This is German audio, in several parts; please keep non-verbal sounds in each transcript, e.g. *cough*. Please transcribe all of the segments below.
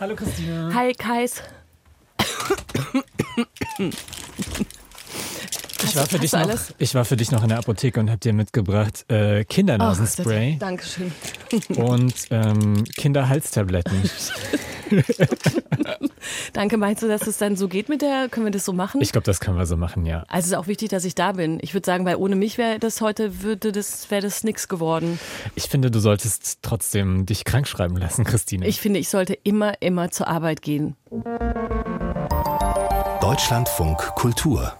Hallo Christine. Hi Kais. Ich war, für dich noch, ich war für dich noch in der Apotheke und habe dir mitgebracht äh, Kindernasenspray. Oh, Dankeschön. *laughs* Und ähm, Kinderhalstabletten. *laughs* Danke, meinst du, dass es dann so geht mit der, können wir das so machen? Ich glaube, das können wir so machen, ja. Also es ist auch wichtig, dass ich da bin. Ich würde sagen, weil ohne mich wäre das heute, würde das, wäre das nix geworden. Ich finde, du solltest trotzdem dich krank schreiben lassen, Christine. Ich finde, ich sollte immer, immer zur Arbeit gehen. Deutschlandfunk Kultur.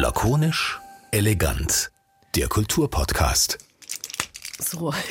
Lakonisch, elegant. Der Kulturpodcast. So. *laughs*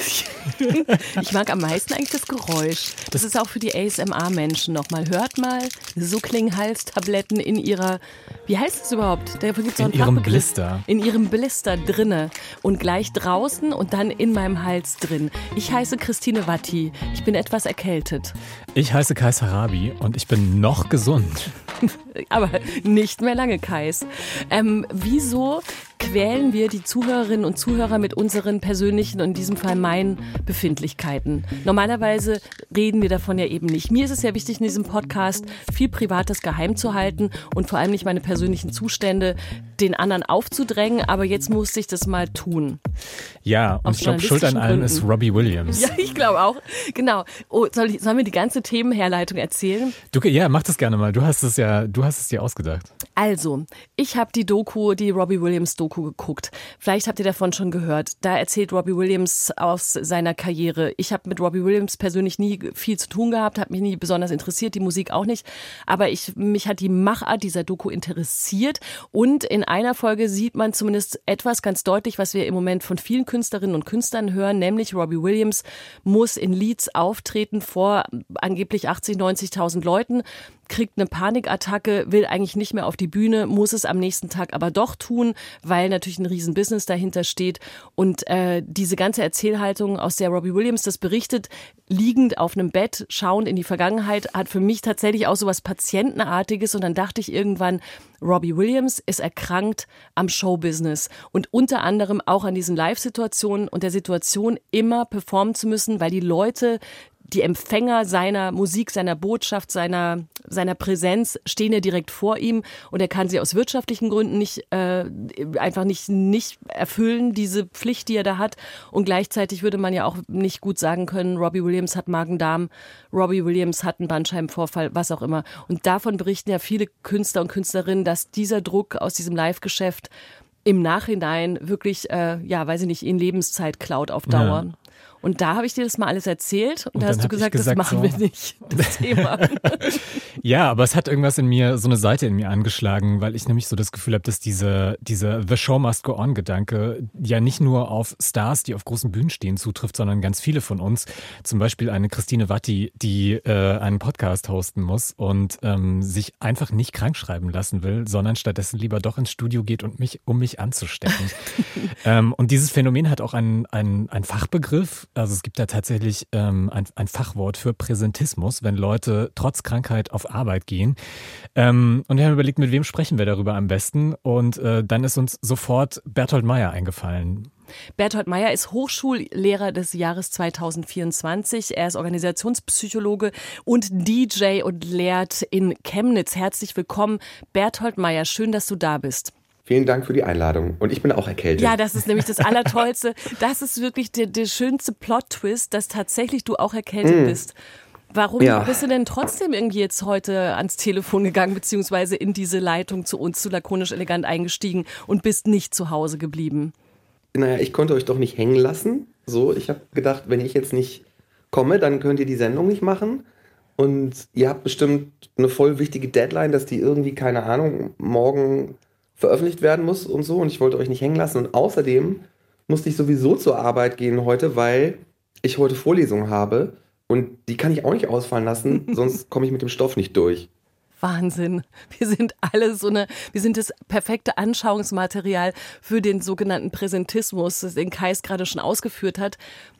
Ich mag am meisten eigentlich das Geräusch. Das ist auch für die ASMR-Menschen nochmal. Hört mal, so klingen Halstabletten in ihrer, wie heißt es überhaupt? Da gibt's in ihrem Blister. In ihrem Blister drinne und gleich draußen und dann in meinem Hals drin. Ich heiße Christine Watti. Ich bin etwas erkältet. Ich heiße Kais Harabi und ich bin noch gesund. *laughs* Aber nicht mehr lange, Kais. Ähm, wieso quälen wir die Zuhörerinnen und Zuhörer mit unseren persönlichen und in diesem Fall meinen Befindlichkeiten? Normalerweise reden wir davon ja eben nicht. Mir ist es ja wichtig, in diesem Podcast viel Privates geheim zu halten und vor allem nicht meine persönlichen Zustände den anderen aufzudrängen. Aber jetzt musste ich das mal tun. Ja, und ich glaube, Schuld an allem ist Robbie Williams. Ja, ich glaube auch. Genau. Oh, soll ich, sollen wir die ganze Themenherleitung erzählen? Du, ja, mach das gerne mal. Du hast es ja, du hast es dir ausgedacht. Also, ich habe die Doku, die Robbie Williams Doku geguckt. Vielleicht habt ihr davon schon gehört. Da erzählt Robbie Williams aus seiner Karriere. Ich habe mit Robbie Williams persönlich nie viel zu tun gehabt, habe mich nie besonders interessiert, die Musik auch nicht. Aber ich, mich hat die Machart dieser Doku interessiert. Und in einer Folge sieht man zumindest etwas ganz deutlich, was wir im Moment von vielen Künstlerinnen und Künstlern hören, nämlich Robbie Williams muss in Leeds auftreten vor angeblich 80, 90.000 Leuten kriegt eine Panikattacke, will eigentlich nicht mehr auf die Bühne, muss es am nächsten Tag aber doch tun, weil natürlich ein Riesenbusiness dahinter steht. Und äh, diese ganze Erzählhaltung, aus der Robbie Williams das berichtet, liegend auf einem Bett, schauend in die Vergangenheit, hat für mich tatsächlich auch so was Patientenartiges. Und dann dachte ich irgendwann, Robbie Williams ist erkrankt am Showbusiness und unter anderem auch an diesen Live-Situationen und der Situation immer performen zu müssen, weil die Leute die Empfänger seiner Musik, seiner Botschaft, seiner, seiner Präsenz stehen ja direkt vor ihm und er kann sie aus wirtschaftlichen Gründen nicht äh, einfach nicht, nicht erfüllen, diese Pflicht, die er da hat. Und gleichzeitig würde man ja auch nicht gut sagen können, Robbie Williams hat Magen-Darm, Robbie Williams hat einen Bandscheibenvorfall, was auch immer. Und davon berichten ja viele Künstler und Künstlerinnen, dass dieser Druck aus diesem Live-Geschäft im Nachhinein wirklich, äh, ja, weiß ich nicht, in Lebenszeit klaut auf Dauer. Ja. Und da habe ich dir das mal alles erzählt und, und da hast du gesagt, gesagt, das machen so. wir nicht, das *laughs* Thema. ja, aber es hat irgendwas in mir, so eine Seite in mir angeschlagen, weil ich nämlich so das Gefühl habe, dass diese, diese The Show Must Go On Gedanke ja nicht nur auf Stars, die auf großen Bühnen stehen, zutrifft, sondern ganz viele von uns. Zum Beispiel eine Christine Watti, die äh, einen Podcast hosten muss und ähm, sich einfach nicht krank schreiben lassen will, sondern stattdessen lieber doch ins Studio geht und mich, um mich anzustecken. *laughs* ähm, und dieses Phänomen hat auch einen, einen, einen Fachbegriff, also es gibt da tatsächlich ähm, ein, ein, Fachwort für Präsentismus, wenn Leute trotz Krankheit auf Arbeit gehen. Ähm, und wir haben überlegt, mit wem sprechen wir darüber am besten. Und äh, dann ist uns sofort Berthold Meyer eingefallen. Berthold Meyer ist Hochschullehrer des Jahres 2024. Er ist Organisationspsychologe und DJ und lehrt in Chemnitz. Herzlich willkommen, Berthold Meyer. Schön, dass du da bist. Vielen Dank für die Einladung. Und ich bin auch erkältet. Ja, das ist nämlich das Allertollste. Das ist wirklich der, der schönste Plot-Twist, dass tatsächlich du auch erkältet mm. bist. Warum ja. bist du denn trotzdem irgendwie jetzt heute ans Telefon gegangen, beziehungsweise in diese Leitung zu uns zu lakonisch elegant eingestiegen und bist nicht zu Hause geblieben? Naja, ich konnte euch doch nicht hängen lassen. So, ich habe gedacht, wenn ich jetzt nicht komme, dann könnt ihr die Sendung nicht machen. Und ihr habt bestimmt eine voll wichtige Deadline, dass die irgendwie, keine Ahnung, morgen veröffentlicht werden muss und so. Und ich wollte euch nicht hängen lassen. Und außerdem musste ich sowieso zur Arbeit gehen heute, weil ich heute Vorlesungen habe. Und die kann ich auch nicht ausfallen lassen, *laughs* sonst komme ich mit dem Stoff nicht durch. Wahnsinn. Wir sind alle so eine, wir sind das perfekte Anschauungsmaterial für den sogenannten Präsentismus, den Kais gerade schon ausgeführt hat.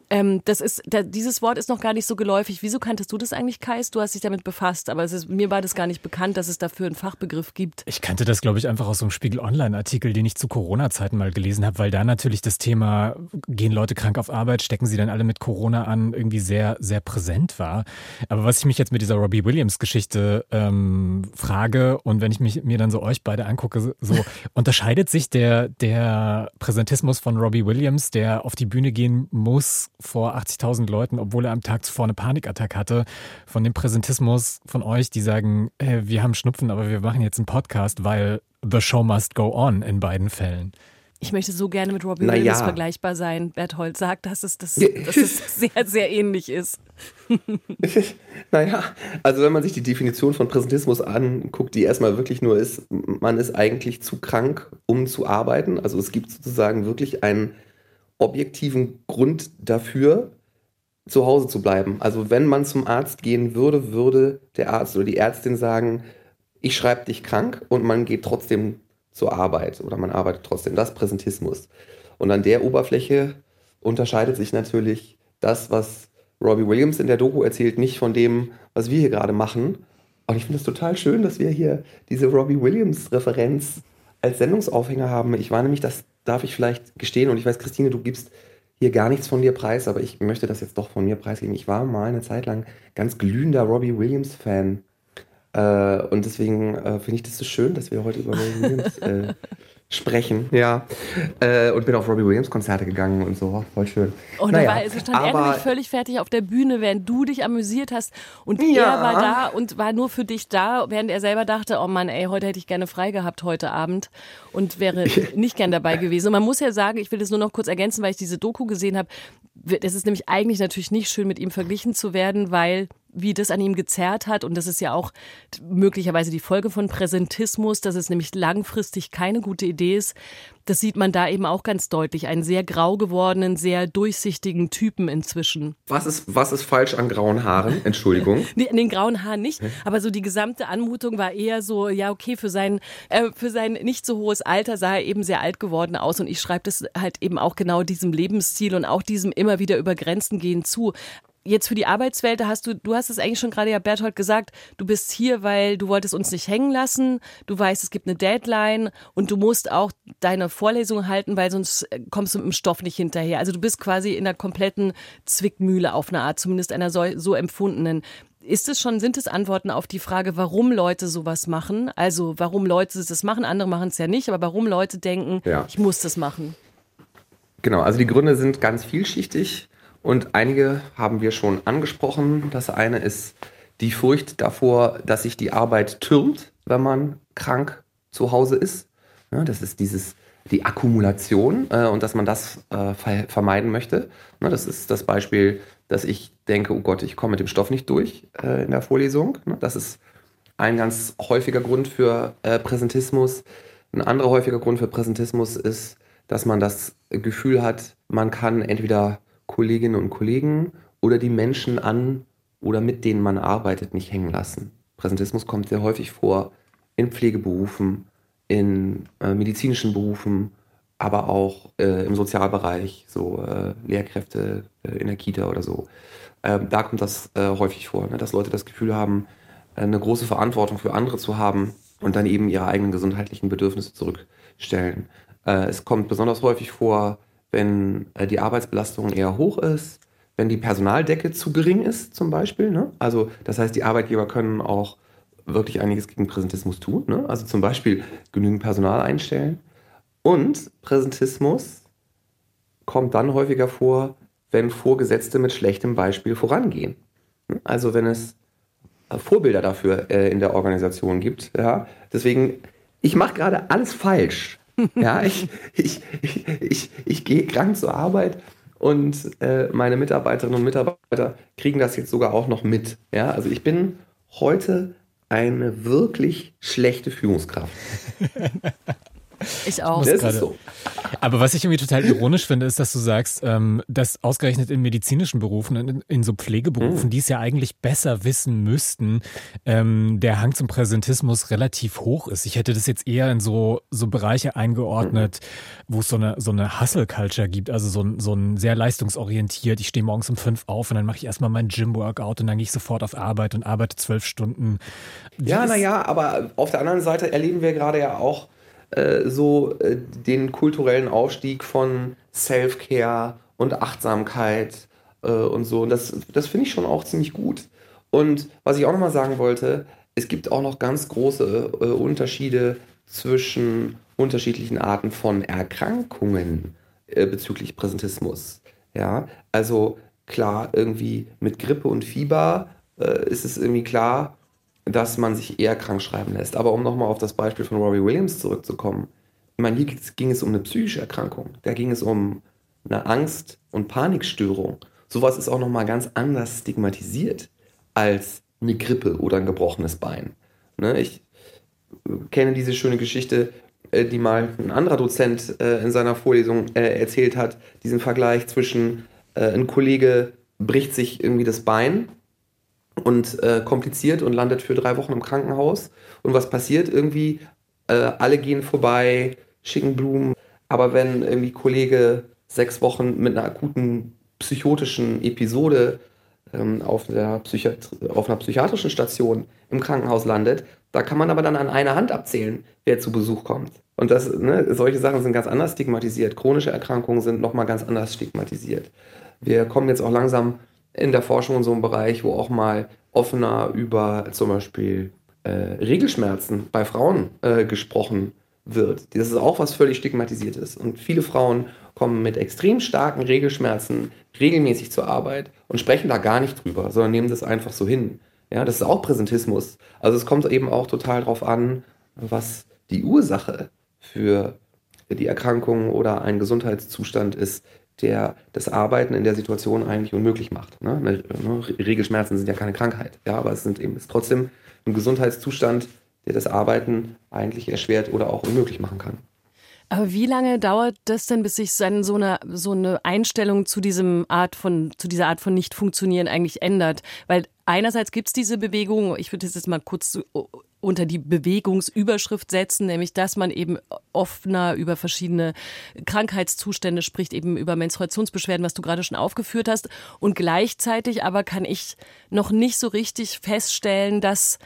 Ähm, das ist, da, dieses Wort ist noch gar nicht so geläufig. Wieso kanntest du das eigentlich, Kais? Du hast dich damit befasst, aber ist, mir war das gar nicht bekannt, dass es dafür einen Fachbegriff gibt. Ich kannte das, glaube ich, einfach aus so einem Spiegel Online-Artikel, den ich zu Corona-Zeiten mal gelesen habe, weil da natürlich das Thema, gehen Leute krank auf Arbeit, stecken sie dann alle mit Corona an, irgendwie sehr, sehr präsent war. Aber was ich mich jetzt mit dieser Robbie Williams-Geschichte ähm, frage und wenn ich mich, mir dann so euch beide angucke, so unterscheidet sich der, der Präsentismus von Robbie Williams, der auf die Bühne gehen muss, vor 80.000 Leuten, obwohl er am Tag zuvor eine Panikattacke hatte, von dem Präsentismus von euch, die sagen, hey, wir haben Schnupfen, aber wir machen jetzt einen Podcast, weil the show must go on in beiden Fällen. Ich möchte so gerne mit Robbie naja. Williams vergleichbar sein. Berthold sagt, dass es, dass, dass es *laughs* sehr, sehr ähnlich ist. *laughs* naja, also wenn man sich die Definition von Präsentismus anguckt, die erstmal wirklich nur ist, man ist eigentlich zu krank, um zu arbeiten. Also es gibt sozusagen wirklich einen objektiven Grund dafür, zu Hause zu bleiben. Also wenn man zum Arzt gehen würde, würde der Arzt oder die Ärztin sagen, ich schreibe dich krank und man geht trotzdem zur Arbeit oder man arbeitet trotzdem. Das Präsentismus. Und an der Oberfläche unterscheidet sich natürlich das, was Robbie Williams in der Doku erzählt, nicht von dem, was wir hier gerade machen. Und ich finde es total schön, dass wir hier diese Robbie Williams-Referenz als Sendungsaufhänger haben. Ich war nämlich das darf ich vielleicht gestehen, und ich weiß, Christine, du gibst hier gar nichts von dir preis, aber ich möchte das jetzt doch von mir preisgeben. Ich war mal eine Zeit lang ganz glühender Robbie Williams-Fan. Äh, und deswegen äh, finde ich das so schön, dass wir heute über Robbie Williams äh, sprechen. Ja. Äh, und bin auf Robbie Williams Konzerte gegangen und so. Voll schön. Und naja, war, also stand aber, er nämlich völlig fertig auf der Bühne, während du dich amüsiert hast. Und ja. er war da und war nur für dich da, während er selber dachte, oh Mann, ey, heute hätte ich gerne frei gehabt heute Abend und wäre nicht gern dabei gewesen. Und man muss ja sagen, ich will das nur noch kurz ergänzen, weil ich diese Doku gesehen habe. Es ist nämlich eigentlich natürlich nicht schön, mit ihm verglichen zu werden, weil wie das an ihm gezerrt hat. Und das ist ja auch möglicherweise die Folge von Präsentismus, dass es nämlich langfristig keine gute Idee ist. Das sieht man da eben auch ganz deutlich. Einen sehr grau gewordenen, sehr durchsichtigen Typen inzwischen. Was ist, was ist falsch an grauen Haaren? Entschuldigung. *laughs* nee, an den grauen Haaren nicht. Aber so die gesamte Anmutung war eher so, ja, okay, für sein, äh, für sein nicht so hohes Alter sah er eben sehr alt geworden aus. Und ich schreibe das halt eben auch genau diesem Lebensstil und auch diesem immer wieder über Grenzen gehen zu jetzt für die Arbeitswelt, da hast du, du hast es eigentlich schon gerade ja Berthold gesagt, du bist hier, weil du wolltest uns nicht hängen lassen, du weißt, es gibt eine Deadline und du musst auch deine Vorlesung halten, weil sonst äh, kommst du mit dem Stoff nicht hinterher. Also du bist quasi in einer kompletten Zwickmühle auf eine Art, zumindest einer so, so empfundenen. Ist es schon, sind es Antworten auf die Frage, warum Leute sowas machen? Also warum Leute das machen, andere machen es ja nicht, aber warum Leute denken, ja. ich muss das machen? Genau, also die Gründe sind ganz vielschichtig. Und einige haben wir schon angesprochen. Das eine ist die Furcht davor, dass sich die Arbeit türmt, wenn man krank zu Hause ist. Ja, das ist dieses, die Akkumulation äh, und dass man das äh, ver vermeiden möchte. Ja, das ist das Beispiel, dass ich denke, oh Gott, ich komme mit dem Stoff nicht durch äh, in der Vorlesung. Ja, das ist ein ganz häufiger Grund für äh, Präsentismus. Ein anderer häufiger Grund für Präsentismus ist, dass man das Gefühl hat, man kann entweder Kolleginnen und Kollegen oder die Menschen an oder mit denen man arbeitet nicht hängen lassen. Präsentismus kommt sehr häufig vor in Pflegeberufen, in äh, medizinischen Berufen, aber auch äh, im Sozialbereich, so äh, Lehrkräfte äh, in der Kita oder so. Ähm, da kommt das äh, häufig vor, ne, dass Leute das Gefühl haben, äh, eine große Verantwortung für andere zu haben und dann eben ihre eigenen gesundheitlichen Bedürfnisse zurückstellen. es kommt besonders häufig vor, wenn äh, die Arbeitsbelastung eher hoch ist, wenn die Personaldecke zu gering ist zum Beispiel. Ne? Also das heißt, die Arbeitgeber können auch wirklich einiges gegen Präsentismus tun. Ne? Also zum Beispiel genügend Personal einstellen. Und Präsentismus kommt dann häufiger vor, wenn Vorgesetzte mit schlechtem Beispiel vorangehen. Also wenn es äh, Vorbilder dafür äh, in der Organisation gibt. Ja? Deswegen, ich mache gerade alles falsch. Ja, ich, ich, ich, ich, gehe krank zur Arbeit und äh, meine Mitarbeiterinnen und Mitarbeiter kriegen das jetzt sogar auch noch mit. Ja, also ich bin heute eine wirklich schlechte Führungskraft. *laughs* *laughs* Ich auch. Das ist so. Aber was ich irgendwie total ironisch finde, ist, dass du sagst, ähm, dass ausgerechnet in medizinischen Berufen, in, in so Pflegeberufen, mhm. die es ja eigentlich besser wissen müssten, ähm, der Hang zum Präsentismus relativ hoch ist. Ich hätte das jetzt eher in so, so Bereiche eingeordnet, mhm. wo es so eine, so eine Hustle-Culture gibt, also so, so ein sehr leistungsorientiert. Ich stehe morgens um fünf auf und dann mache ich erstmal mein Gym-Workout und dann gehe ich sofort auf Arbeit und arbeite zwölf Stunden. Wie ja, naja, aber auf der anderen Seite erleben wir gerade ja auch, äh, so äh, den kulturellen Aufstieg von Self-Care und Achtsamkeit äh, und so. Und das, das finde ich schon auch ziemlich gut. Und was ich auch nochmal sagen wollte, es gibt auch noch ganz große äh, Unterschiede zwischen unterschiedlichen Arten von Erkrankungen äh, bezüglich Präsentismus. Ja, also klar, irgendwie mit Grippe und Fieber ist es irgendwie klar, dass man sich eher krank schreiben lässt. Aber um nochmal auf das Beispiel von Robbie Williams zurückzukommen, ich meine, hier ging es um eine psychische Erkrankung. Da ging es um eine Angst- und Panikstörung. Sowas ist auch nochmal ganz anders stigmatisiert als eine Grippe oder ein gebrochenes Bein. Ne, ich kenne diese schöne Geschichte, äh, die mal ein anderer Dozent äh, in seiner Vorlesung äh, erzählt hat, diesen Vergleich zwischen ein Kollege bricht sich irgendwie das Bein und äh, kompliziert und landet für drei Wochen im Krankenhaus. Und was passiert irgendwie? Äh, alle gehen vorbei, schicken Blumen. Aber wenn irgendwie Kollege sechs Wochen mit einer akuten psychotischen Episode ähm, auf, der auf einer psychiatrischen Station im Krankenhaus landet, da kann man aber dann an einer Hand abzählen, wer zu Besuch kommt. Und das, ne, solche Sachen sind ganz anders stigmatisiert. Chronische Erkrankungen sind nochmal ganz anders stigmatisiert. Wir kommen jetzt auch langsam in der Forschung in so einem Bereich, wo auch mal offener über zum Beispiel äh, Regelschmerzen bei Frauen äh, gesprochen wird. Das ist auch was völlig stigmatisiertes. Und viele Frauen kommen mit extrem starken Regelschmerzen regelmäßig zur Arbeit und sprechen da gar nicht drüber, sondern nehmen das einfach so hin. Ja, das ist auch Präsentismus. Also es kommt eben auch total darauf an, was die Ursache für die Erkrankung oder ein Gesundheitszustand ist, der das Arbeiten in der Situation eigentlich unmöglich macht. Ne? ne? Regelschmerzen sind ja keine Krankheit, ja, aber es sind eben ist trotzdem ein Gesundheitszustand, der das Arbeiten eigentlich erschwert oder auch unmöglich machen kann. Aber wie lange dauert das denn, bis sich so eine, so eine Einstellung zu diesem Art von, zu dieser Art von Nicht-Funktionieren eigentlich ändert? Weil einerseits gibt es diese Bewegung, ich würde das jetzt mal kurz unter die Bewegungsüberschrift setzen, nämlich dass man eben offener über verschiedene Krankheitszustände spricht, eben über Menstruationsbeschwerden, was du gerade schon aufgeführt hast. Und gleichzeitig aber kann ich noch nicht so richtig feststellen, dass,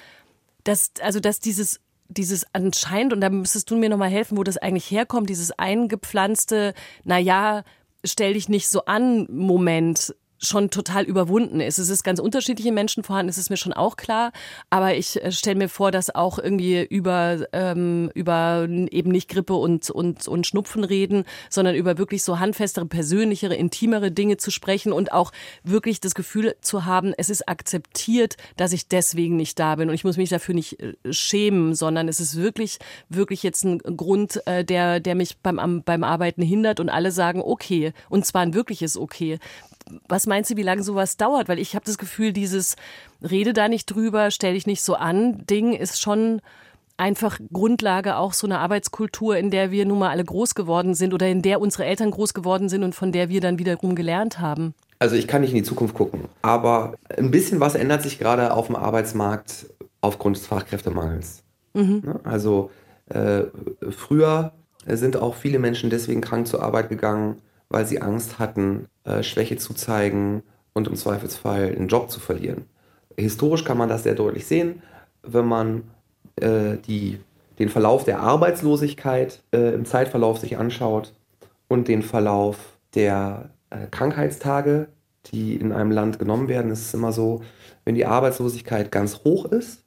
dass also dass dieses dieses anscheinend, und da müsstest du mir nochmal helfen, wo das eigentlich herkommt, dieses eingepflanzte, naja, stell dich nicht so an Moment schon total überwunden ist. Es ist ganz unterschiedliche Menschen vorhanden, das ist mir schon auch klar. Aber ich äh, stelle mir vor, dass auch irgendwie über, ähm, über eben nicht Grippe und, und, und Schnupfen reden, sondern über wirklich so handfestere, persönlichere, intimere Dinge zu sprechen und auch wirklich das Gefühl zu haben, es ist akzeptiert, dass ich deswegen nicht da bin und ich muss mich dafür nicht äh, schämen, sondern es ist wirklich, wirklich jetzt ein Grund, äh, der, der mich beim, beim Arbeiten hindert und alle sagen, okay, und zwar ein wirkliches Okay was meinst du, wie lange sowas dauert? Weil ich habe das Gefühl, dieses Rede da nicht drüber, stell dich nicht so an, Ding ist schon einfach Grundlage auch so einer Arbeitskultur, in der wir nun mal alle groß geworden sind oder in der unsere Eltern groß geworden sind und von der wir dann wiederum gelernt haben. Also ich kann nicht in die Zukunft gucken, aber ein bisschen was ändert sich gerade auf dem Arbeitsmarkt aufgrund des Fachkräftemangels. Mhm. Ne? Also äh, früher sind auch viele Menschen deswegen krank zur Arbeit gegangen, weil sie Angst hatten, äh, Schwäche zu zeigen und im Zweifelsfall einen Job zu verlieren. Historisch kann man das sehr deutlich sehen, wenn man äh, die, den Verlauf der Arbeitslosigkeit äh, im Zeitverlauf sich anschaut und den Verlauf der äh, Krankheitstage, die in einem Land genommen werden. Es ist immer so, wenn die Arbeitslosigkeit ganz hoch ist,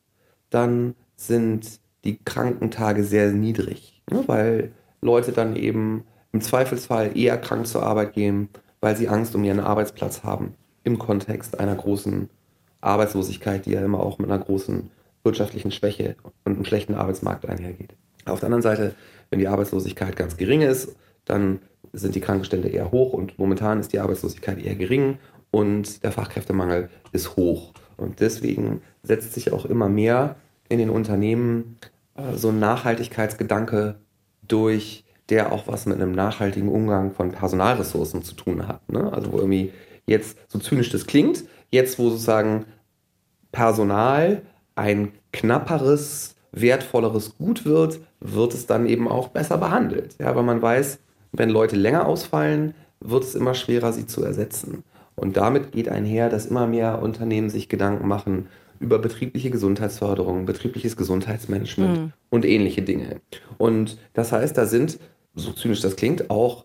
dann sind die Krankentage sehr niedrig, ne? weil Leute dann eben im Zweifelsfall eher krank zur Arbeit gehen, weil sie Angst um ihren Arbeitsplatz haben im Kontext einer großen Arbeitslosigkeit, die ja immer auch mit einer großen wirtschaftlichen Schwäche und einem schlechten Arbeitsmarkt einhergeht. Auf der anderen Seite, wenn die Arbeitslosigkeit ganz gering ist, dann sind die Krankenstände eher hoch und momentan ist die Arbeitslosigkeit eher gering und der Fachkräftemangel ist hoch. Und deswegen setzt sich auch immer mehr in den Unternehmen äh, so ein Nachhaltigkeitsgedanke durch der auch was mit einem nachhaltigen Umgang von Personalressourcen zu tun hat. Ne? Also wo irgendwie jetzt, so zynisch das klingt, jetzt wo sozusagen Personal ein knapperes, wertvolleres Gut wird, wird es dann eben auch besser behandelt. Ja, weil man weiß, wenn Leute länger ausfallen, wird es immer schwerer, sie zu ersetzen. Und damit geht einher, dass immer mehr Unternehmen sich Gedanken machen über betriebliche Gesundheitsförderung, betriebliches Gesundheitsmanagement mhm. und ähnliche Dinge. Und das heißt, da sind, so zynisch das klingt, auch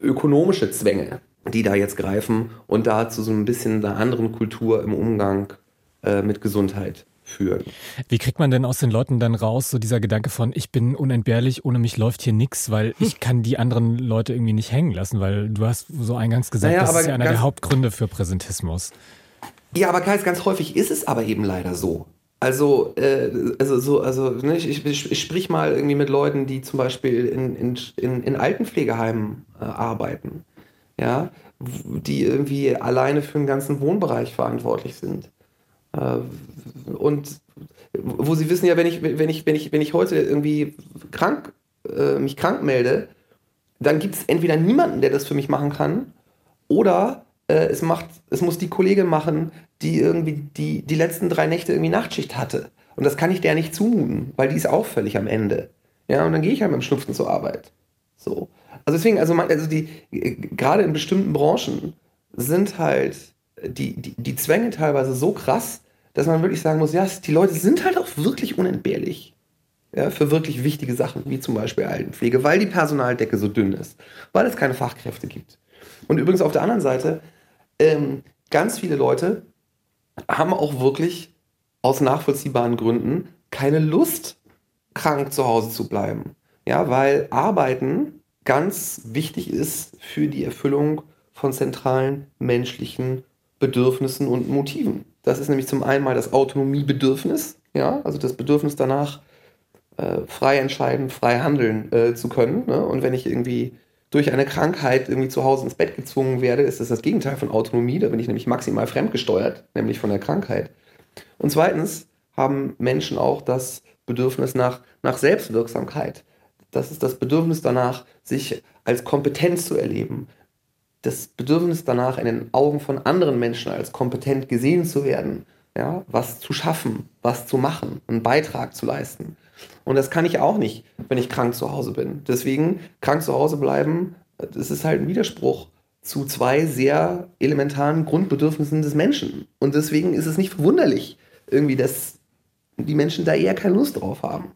ökonomische Zwänge, die da jetzt greifen und da zu so ein bisschen einer anderen Kultur im Umgang äh, mit Gesundheit führen. Wie kriegt man denn aus den Leuten dann raus, so dieser Gedanke von, ich bin unentbehrlich, ohne mich läuft hier nichts, weil *laughs* ich kann die anderen Leute irgendwie nicht hängen lassen, weil du hast so eingangs gesagt, naja, das ist ja einer der Hauptgründe für Präsentismus. Ja, aber ganz, ganz häufig ist es aber eben leider so. Also, äh, also so, also ne, ich, ich, ich sprich mal irgendwie mit Leuten, die zum Beispiel in, in, in, in Altenpflegeheimen äh, arbeiten, ja, die irgendwie alleine für den ganzen Wohnbereich verantwortlich sind. Äh, und wo sie wissen ja, wenn ich, wenn ich, wenn ich, wenn ich heute irgendwie krank, äh, mich krank melde, dann gibt es entweder niemanden, der das für mich machen kann, oder äh, es macht, es muss die Kollegin machen, die irgendwie die, die letzten drei Nächte irgendwie Nachtschicht hatte. Und das kann ich der nicht zumuten, weil die ist auffällig am Ende. Ja, und dann gehe ich halt mit dem Schnupfen zur Arbeit. So. Also deswegen, also, man, also die, gerade in bestimmten Branchen sind halt die, die, die Zwänge teilweise so krass, dass man wirklich sagen muss, ja, die Leute sind halt auch wirklich unentbehrlich. Ja, für wirklich wichtige Sachen, wie zum Beispiel Altenpflege, weil die Personaldecke so dünn ist, weil es keine Fachkräfte gibt. Und übrigens auf der anderen Seite, ähm, ganz viele Leute haben auch wirklich aus nachvollziehbaren Gründen keine Lust, krank zu Hause zu bleiben. Ja, weil Arbeiten ganz wichtig ist für die Erfüllung von zentralen menschlichen Bedürfnissen und Motiven. Das ist nämlich zum einen mal das Autonomiebedürfnis, ja, also das Bedürfnis danach, äh, frei entscheiden, frei handeln äh, zu können. Ne? Und wenn ich irgendwie durch eine Krankheit irgendwie zu Hause ins Bett gezwungen werde, ist das das Gegenteil von Autonomie. Da bin ich nämlich maximal fremdgesteuert, nämlich von der Krankheit. Und zweitens haben Menschen auch das Bedürfnis nach, nach Selbstwirksamkeit. Das ist das Bedürfnis danach, sich als Kompetenz zu erleben, das Bedürfnis danach, in den Augen von anderen Menschen als kompetent gesehen zu werden, ja, was zu schaffen, was zu machen, einen Beitrag zu leisten. Und das kann ich auch nicht, wenn ich krank zu Hause bin. Deswegen krank zu Hause bleiben, das ist halt ein Widerspruch zu zwei sehr elementaren Grundbedürfnissen des Menschen. Und deswegen ist es nicht verwunderlich, irgendwie, dass die Menschen da eher keine Lust drauf haben.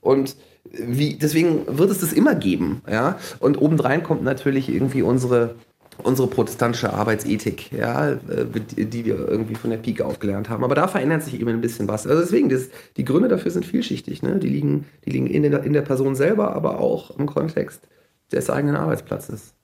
Und wie, deswegen wird es das immer geben, ja. Und obendrein kommt natürlich irgendwie unsere unsere protestantische Arbeitsethik, ja, äh, die wir irgendwie von der Pike aufgelernt haben. Aber da verändert sich eben ein bisschen was. Also deswegen, das, die Gründe dafür sind vielschichtig. Ne? Die liegen, die liegen in, der, in der Person selber, aber auch im Kontext des eigenen Arbeitsplatzes.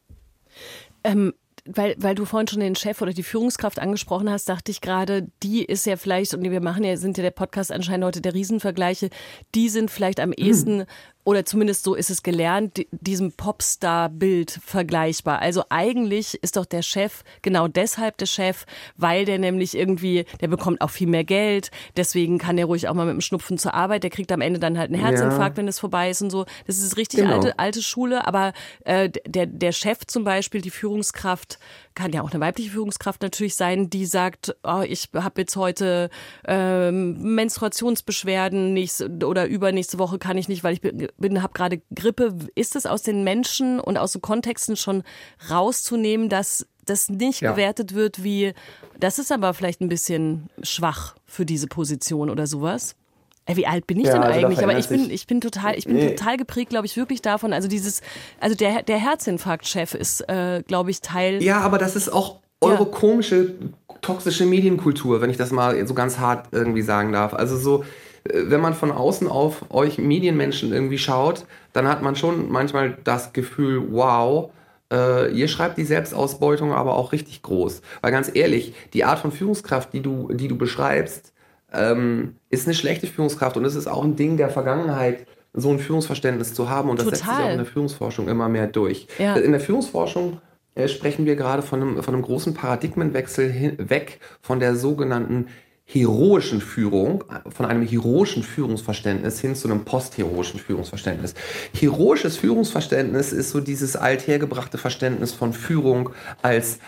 Ähm, weil, weil du vorhin schon den Chef oder die Führungskraft angesprochen hast, dachte ich gerade, die ist ja vielleicht, und wir machen ja, sind ja der Podcast anscheinend heute der Riesenvergleiche, die sind vielleicht am ehesten hm oder zumindest so ist es gelernt, diesem Popstar-Bild vergleichbar. Also eigentlich ist doch der Chef genau deshalb der Chef, weil der nämlich irgendwie, der bekommt auch viel mehr Geld, deswegen kann der ruhig auch mal mit dem Schnupfen zur Arbeit, der kriegt am Ende dann halt einen Herzinfarkt, ja. wenn es vorbei ist und so. Das ist richtig genau. alte, alte Schule, aber äh, der, der Chef zum Beispiel, die Führungskraft, kann ja auch eine weibliche Führungskraft natürlich sein, die sagt, oh, ich habe jetzt heute ähm, Menstruationsbeschwerden nächste, oder übernächste Woche kann ich nicht, weil ich bin, habe gerade Grippe. Ist es aus den Menschen und aus den Kontexten schon rauszunehmen, dass das nicht ja. gewertet wird wie, das ist aber vielleicht ein bisschen schwach für diese Position oder sowas? Ey, wie alt bin ich ja, denn also eigentlich? Aber ich bin, ich bin total, ich bin nee. total geprägt, glaube ich, wirklich davon. Also dieses, also der, der Herzinfarktchef ist, äh, glaube ich, Teil. Ja, aber das ist auch eure ja. komische, toxische Medienkultur, wenn ich das mal so ganz hart irgendwie sagen darf. Also so, äh, wenn man von außen auf euch Medienmenschen irgendwie schaut, dann hat man schon manchmal das Gefühl, wow, äh, ihr schreibt die Selbstausbeutung aber auch richtig groß. Weil ganz ehrlich, die Art von Führungskraft, die du, die du beschreibst, ähm, ist eine schlechte Führungskraft und es ist auch ein Ding der Vergangenheit, so ein Führungsverständnis zu haben und das Total. setzt sich auch in der Führungsforschung immer mehr durch. Ja. In der Führungsforschung äh, sprechen wir gerade von einem, von einem großen Paradigmenwechsel hin, weg von der sogenannten heroischen Führung, von einem heroischen Führungsverständnis hin zu einem postheroischen Führungsverständnis. Heroisches Führungsverständnis ist so dieses althergebrachte Verständnis von Führung als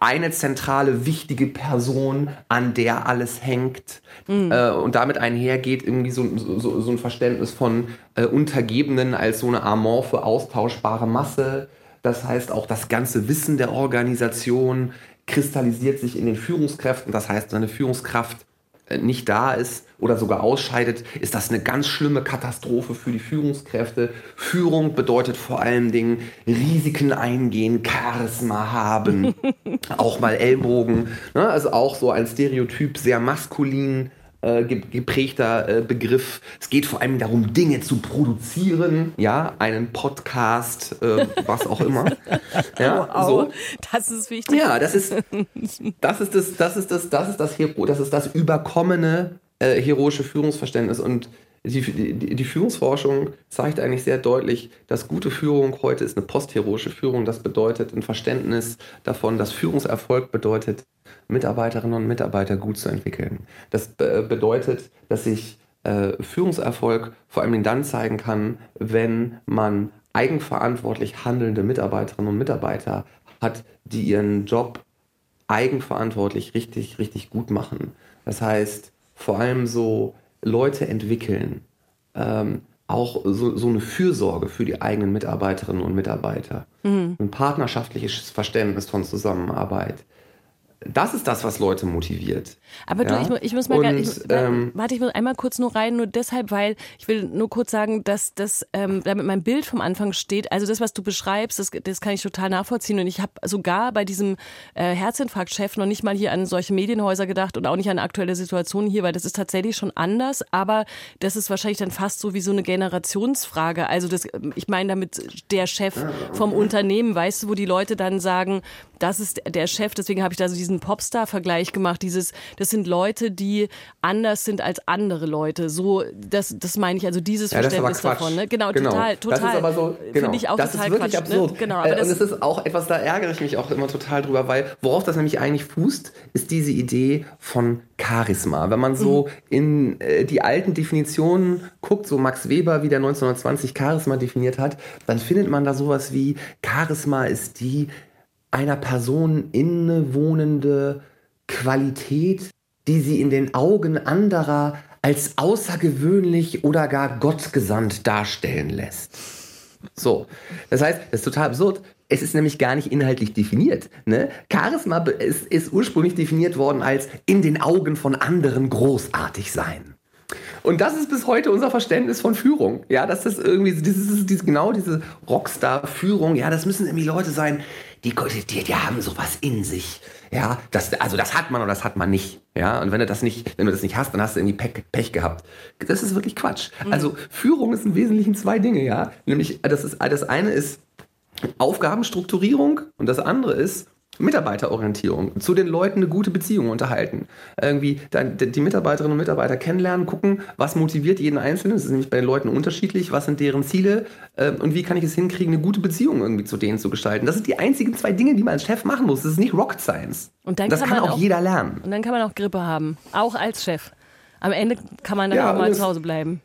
eine zentrale, wichtige Person, an der alles hängt. Mhm. Äh, und damit einhergeht irgendwie so, so, so ein Verständnis von äh, Untergebenen als so eine amorphe, austauschbare Masse. Das heißt, auch das ganze Wissen der Organisation kristallisiert sich in den Führungskräften. Das heißt, wenn eine Führungskraft äh, nicht da ist oder sogar ausscheidet, ist das eine ganz schlimme Katastrophe für die Führungskräfte. Führung bedeutet vor allen Dingen Risiken eingehen, Charisma haben, *laughs* auch mal Ellbogen. Ne? Also auch so ein Stereotyp, sehr maskulin äh, geprägter äh, Begriff. Es geht vor allem darum, Dinge zu produzieren, ja, einen Podcast, äh, was auch immer. *laughs* Ja, wow, so. Das ist wichtig. Ja, das ist das ist das das ist das das ist das Hero, das ist das überkommene äh, heroische Führungsverständnis und die, die, die, Führungsforschung zeigt eigentlich sehr deutlich, dass gute Führung heute ist eine postheroische Führung. Das bedeutet ein Verständnis davon, dass Führungserfolg bedeutet, Mitarbeiterinnen und Mitarbeiter gut zu entwickeln. Das bedeutet, dass sich äh, Führungserfolg vor allem dann zeigen kann, wenn man eigenverantwortlich handelnde Mitarbeiterinnen und Mitarbeiter hat, die ihren Job eigenverantwortlich richtig, richtig gut machen. Das heißt, vor allem so Leute entwickeln, ähm, auch so, so, eine Fürsorge für die eigenen Mitarbeiterinnen und Mitarbeiter, mhm. ein partnerschaftliches Verständnis von Zusammenarbeit, das ist das, was Leute motiviert. Aber du, ja? ich, ich, muss mal, Und, ich, ähm, warte, ich muss einmal kurz nur rein, nur deshalb, weil ich will nur kurz sagen, dass das, ähm, damit mein Bild vom Anfang steht. Also das, was du beschreibst, das, das kann ich total nachvollziehen. Und ich habe sogar bei diesem äh, Herzinfarktchef noch nicht mal hier an solche Medienhäuser gedacht und auch nicht an aktuelle Situationen hier, weil das ist tatsächlich schon anders. Aber das ist wahrscheinlich dann fast so wie so eine Generationsfrage. Also das, ich meine damit der Chef vom Unternehmen, weißt du, wo die Leute dann sagen, das ist der Chef, deswegen habe ich da so diesen Popstar-Vergleich gemacht. Dieses, das sind Leute, die anders sind als andere Leute. So, das, das meine ich, also dieses ja, Verständnis davon. Ne? Genau, genau, total, total. Das ist aber so, genau. Finde ich auch das total ist wirklich Quatsch, ne? absurd. Ne? Genau, aber äh, und es ist auch etwas, da ärgere ich mich auch immer total drüber, weil worauf das nämlich eigentlich fußt, ist diese Idee von Charisma. Wenn man so mhm. in äh, die alten Definitionen guckt, so Max Weber, wie der 1920 Charisma definiert hat, dann findet man da sowas wie Charisma ist die einer Person innewohnende Qualität, die sie in den Augen anderer als außergewöhnlich oder gar gottgesandt darstellen lässt. So, das heißt, das ist total absurd. Es ist nämlich gar nicht inhaltlich definiert. Ne? Charisma ist, ist ursprünglich definiert worden als in den Augen von anderen großartig sein. Und das ist bis heute unser Verständnis von Führung. Ja, das ist irgendwie, dieses, dieses, genau diese Rockstar-Führung. Ja, das müssen irgendwie Leute sein, die, die, die haben sowas in sich. Ja, das, also das hat man oder das hat man nicht. Ja, und wenn du das nicht, wenn du das nicht hast, dann hast du irgendwie Pech, Pech gehabt. Das ist wirklich Quatsch. Mhm. Also Führung ist im Wesentlichen zwei Dinge, ja. Nämlich, das ist, das eine ist Aufgabenstrukturierung und das andere ist Mitarbeiterorientierung, zu den Leuten eine gute Beziehung unterhalten. Irgendwie die Mitarbeiterinnen und Mitarbeiter kennenlernen, gucken, was motiviert jeden Einzelnen. Das ist nämlich bei den Leuten unterschiedlich, was sind deren Ziele ähm, und wie kann ich es hinkriegen, eine gute Beziehung irgendwie zu denen zu gestalten. Das sind die einzigen zwei Dinge, die man als Chef machen muss. Das ist nicht Rocket Science. Und dann das kann, kann auch, auch jeder lernen. Und dann kann man auch Grippe haben, auch als Chef. Am Ende kann man dann ja, auch mal zu Hause bleiben.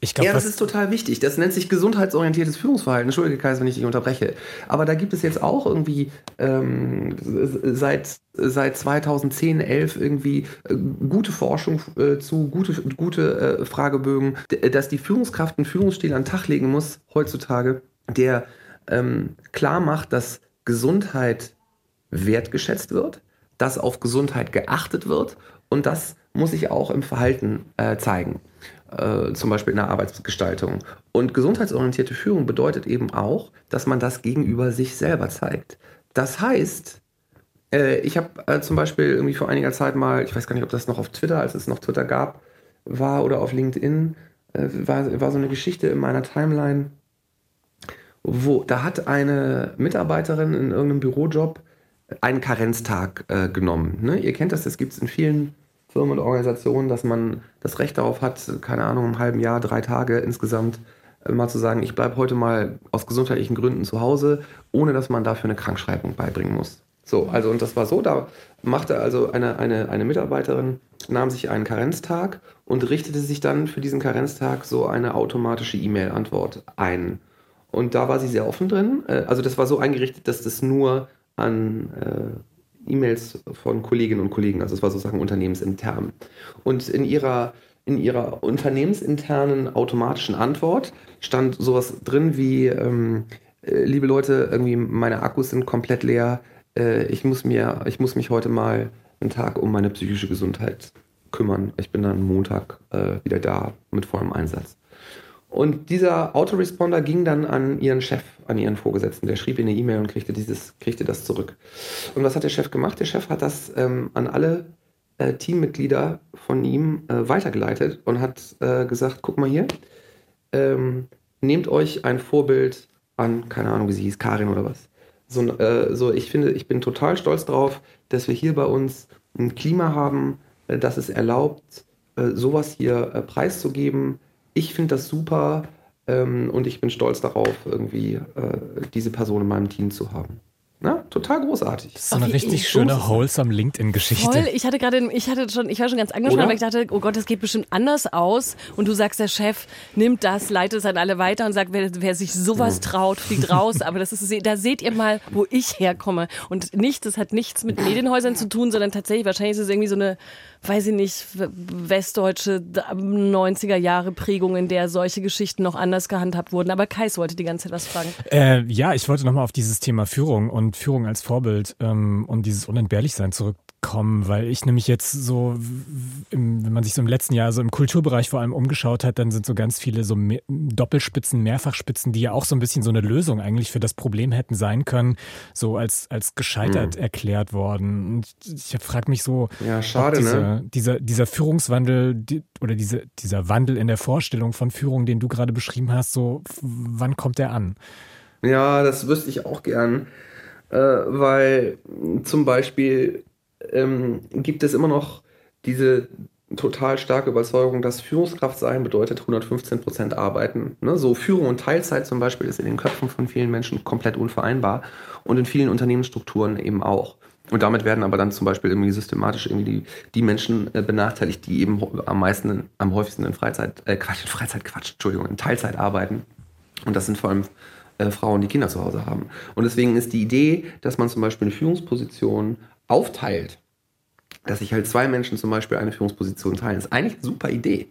Ich glaub, ja, das ist total wichtig. Das nennt sich gesundheitsorientiertes Führungsverhalten. Entschuldige, Kaiser, wenn ich dich unterbreche. Aber da gibt es jetzt auch irgendwie ähm, seit, seit 2010, 11 irgendwie äh, gute Forschung äh, zu, gute, gute äh, Fragebögen, dass die Führungskraft einen Führungsstil an den Tag legen muss heutzutage, der ähm, klar macht, dass Gesundheit wertgeschätzt wird, dass auf Gesundheit geachtet wird und das muss sich auch im Verhalten äh, zeigen äh, zum Beispiel in der Arbeitsgestaltung. Und gesundheitsorientierte Führung bedeutet eben auch, dass man das gegenüber sich selber zeigt. Das heißt, äh, ich habe äh, zum Beispiel irgendwie vor einiger Zeit mal, ich weiß gar nicht, ob das noch auf Twitter, als es noch Twitter gab, war oder auf LinkedIn, äh, war, war so eine Geschichte in meiner Timeline, wo da hat eine Mitarbeiterin in irgendeinem Bürojob einen Karenztag äh, genommen. Ne? Ihr kennt das, das gibt es in vielen Firmen und Organisationen, dass man das Recht darauf hat, keine Ahnung, im halben Jahr, drei Tage insgesamt äh, mal zu sagen, ich bleibe heute mal aus gesundheitlichen Gründen zu Hause, ohne dass man dafür eine Krankschreibung beibringen muss. So, also und das war so, da machte also eine, eine, eine Mitarbeiterin nahm sich einen Karenztag und richtete sich dann für diesen Karenztag so eine automatische E-Mail-Antwort ein. Und da war sie sehr offen drin. Äh, also das war so eingerichtet, dass das nur an äh, E-Mails von Kolleginnen und Kollegen, also es war sozusagen unternehmensintern. Und in ihrer, in ihrer unternehmensinternen automatischen Antwort stand sowas drin wie, ähm, äh, liebe Leute, irgendwie meine Akkus sind komplett leer, äh, ich, muss mir, ich muss mich heute mal einen Tag um meine psychische Gesundheit kümmern. Ich bin dann Montag äh, wieder da mit vollem Einsatz. Und dieser Autoresponder ging dann an ihren Chef, an ihren Vorgesetzten. Der schrieb ihr eine E-Mail und kriegte, dieses, kriegte das zurück. Und was hat der Chef gemacht? Der Chef hat das ähm, an alle äh, Teammitglieder von ihm äh, weitergeleitet und hat äh, gesagt, guck mal hier, ähm, nehmt euch ein Vorbild an, keine Ahnung, wie sie hieß, Karin oder was. So, äh, so, ich finde, ich bin total stolz darauf, dass wir hier bei uns ein Klima haben, äh, das es erlaubt, äh, sowas hier preiszugeben. Ich finde das super ähm, und ich bin stolz darauf, irgendwie äh, diese Person in meinem Team zu haben. Na, total großartig. Das ist so eine richtig schöne, wholesome LinkedIn-Geschichte. Voll. Ich hatte gerade, ich hatte schon, ich war schon ganz angespannt, weil ich dachte, oh Gott, das geht bestimmt anders aus. Und du sagst, der Chef nimmt das, leitet es an alle weiter und sagt, wer, wer sich sowas mhm. traut, fliegt raus. Aber das ist, da seht ihr mal, wo ich herkomme. Und nichts, das hat nichts mit Medienhäusern zu tun, sondern tatsächlich, wahrscheinlich ist es irgendwie so eine, weiß ich nicht, westdeutsche 90er Jahre Prägung, in der solche Geschichten noch anders gehandhabt wurden. Aber Kais wollte die ganze Zeit was fragen. Äh, ja, ich wollte nochmal auf dieses Thema Führung und Führung als Vorbild ähm, und dieses Unentbehrlichsein zurückkommen, weil ich nämlich jetzt so, im, wenn man sich so im letzten Jahr so im Kulturbereich vor allem umgeschaut hat, dann sind so ganz viele so Doppelspitzen, Mehrfachspitzen, die ja auch so ein bisschen so eine Lösung eigentlich für das Problem hätten sein können, so als, als gescheitert hm. erklärt worden. Und ich frage mich so, ja, schade, diese, ne? dieser, dieser Führungswandel die, oder diese, dieser Wandel in der Vorstellung von Führung, den du gerade beschrieben hast, so wann kommt der an? Ja, das wüsste ich auch gern äh, weil zum Beispiel ähm, gibt es immer noch diese total starke Überzeugung, dass Führungskraft sein bedeutet 115 Prozent arbeiten. Ne? So Führung und Teilzeit zum Beispiel ist in den Köpfen von vielen Menschen komplett unvereinbar und in vielen Unternehmensstrukturen eben auch. Und damit werden aber dann zum Beispiel irgendwie systematisch irgendwie die, die Menschen äh, benachteiligt, die eben am meisten, am häufigsten in Freizeit, äh, Quatsch, in Freizeit, Quatsch, Entschuldigung, in Teilzeit arbeiten. Und das sind vor allem äh, Frauen, die Kinder zu Hause haben. Und deswegen ist die Idee, dass man zum Beispiel eine Führungsposition aufteilt, dass sich halt zwei Menschen zum Beispiel eine Führungsposition teilen, ist eigentlich eine super Idee.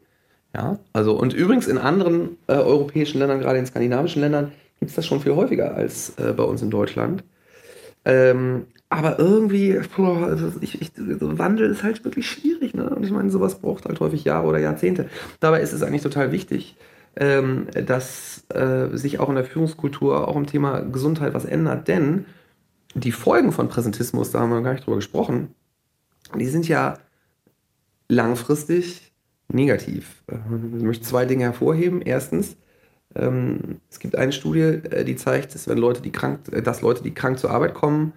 Ja, also und übrigens in anderen äh, europäischen Ländern, gerade in skandinavischen Ländern, gibt es das schon viel häufiger als äh, bei uns in Deutschland. Ähm, aber irgendwie, boah, also ich, ich, so Wandel ist halt wirklich schwierig. Ne? Und ich meine, sowas braucht halt häufig Jahre oder Jahrzehnte. Dabei ist es eigentlich total wichtig, ähm, dass äh, sich auch in der Führungskultur, auch im Thema Gesundheit was ändert. Denn die Folgen von Präsentismus, da haben wir gar nicht drüber gesprochen, die sind ja langfristig negativ. Ich möchte zwei Dinge hervorheben. Erstens, ähm, es gibt eine Studie, äh, die zeigt, dass wenn Leute, die krank, äh, dass Leute, die krank zur Arbeit kommen,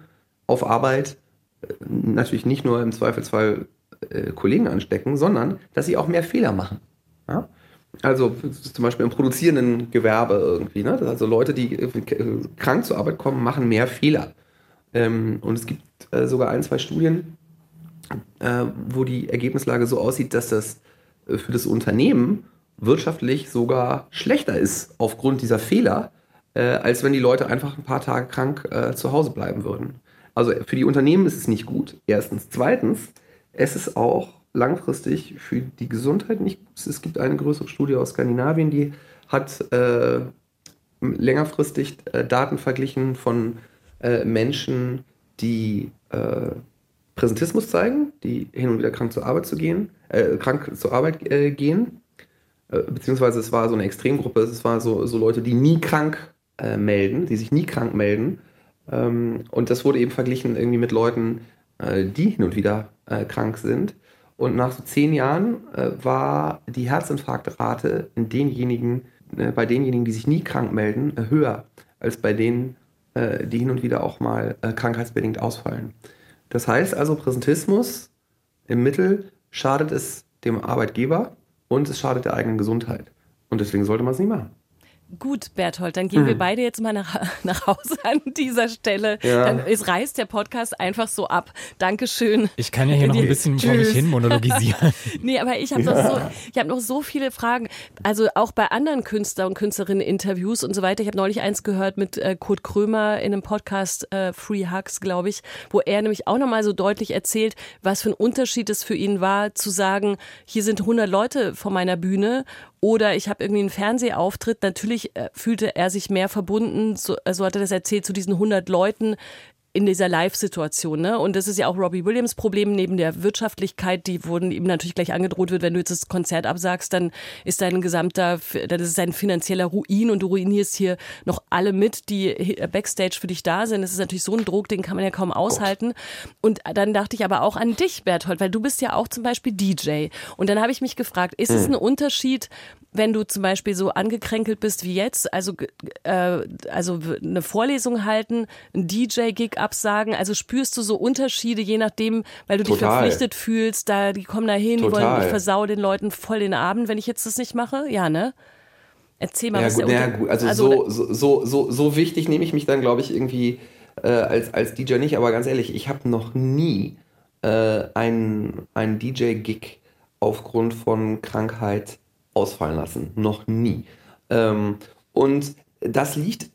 auf Arbeit äh, natürlich nicht nur im Zweifelsfall Kollegen anstecken, sondern dass sie auch mehr Fehler machen. Ja? Also zum Beispiel im produzierenden Gewerbe irgendwie. Ne? Also Leute, die krank zur Arbeit kommen, machen mehr Fehler. Ähm, und es gibt äh, sogar ein, zwei Studien, äh, wo die Ergebnislage so aussieht, dass das äh, für das Unternehmen wirtschaftlich sogar schlechter ist aufgrund dieser Fehler, äh, als wenn die Leute einfach ein paar Tage krank äh, zu Hause bleiben würden. Also für die Unternehmen ist es nicht gut. Erstens. Zweitens, es ist auch langfristig für die Gesundheit nicht gut. Es gibt eine größere Studie aus Skandinavien, die hat längerfristig Daten verglichen von äh, Menschen, die äh, Präsentismus zeigen, die hin und wieder krank zur Arbeit zu gehen, äh, krank zur Arbeit äh, gehen, beziehungsweise es war so eine Extremgruppe, es war so, so Leute, die nie krank melden, die sich nie krank melden. Ähm, und das wurde eben verglichen irgendwie mit Leuten, die hin und wieder krank sind. Und nach so zehn Jahren äh, war die Herzinfarktrate in denjenigen, äh, bei denjenigen, die sich nie krank melden, äh, höher als bei denen, äh, die hin und wieder auch mal äh, krankheitsbedingt ausfallen. Das heißt also, Präsentismus im Mittel schadet es dem Arbeitgeber und es schadet der eigenen Gesundheit. Und deswegen sollte man es nicht machen. Gut, Berthold, dann gehen hm. wir beide jetzt mal nach, *laughs* nach Hause an dieser Stelle. Ja. Dann ist, reißt der Podcast einfach so ab. Dankeschön. Ich kann ja hier noch ein bisschen vor mich hin monologisieren. *laughs* nee, aber ich habe noch, so, hab noch so viele Fragen. Also auch bei anderen Künstler und Künstlerinnen Interviews und so weiter. Ich habe neulich eins gehört mit äh, Kurt Krömer in einem Podcast äh, Free Hugs, glaube ich, wo er nämlich auch nochmal so deutlich erzählt, was für ein Unterschied es für ihn war, zu sagen, hier sind 100 Leute vor meiner Bühne oder ich habe irgendwie einen Fernsehauftritt. Natürlich äh, fühlte er sich mehr verbunden, so, so hat er das erzählt, zu diesen 100 Leuten, in dieser Live-Situation. Ne? Und das ist ja auch Robbie Williams Problem neben der Wirtschaftlichkeit, die wurden ihm natürlich gleich angedroht wird, wenn du jetzt das Konzert absagst, dann ist dein gesamter, das ist ein finanzieller Ruin und du ruinierst hier noch alle mit, die Backstage für dich da sind. Das ist natürlich so ein Druck, den kann man ja kaum aushalten. Und dann dachte ich aber auch an dich, Berthold, weil du bist ja auch zum Beispiel DJ. Und dann habe ich mich gefragt, ist es hm. ein Unterschied, wenn du zum Beispiel so angekränkelt bist wie jetzt, also, äh, also eine Vorlesung halten, ein DJ-Gig absagen, also spürst du so Unterschiede, je nachdem, weil du Total. dich verpflichtet fühlst, da, die kommen da hin, die wollen, ich versau den Leuten voll den Abend, wenn ich jetzt das nicht mache? Ja, ne? Erzähl mal, ja, was gut, der ja, gut. Also, also so, so, so, so wichtig nehme ich mich dann, glaube ich, irgendwie äh, als, als DJ nicht, aber ganz ehrlich, ich habe noch nie äh, einen, einen DJ-Gig aufgrund von Krankheit ausfallen lassen. Noch nie. Ähm, und das liegt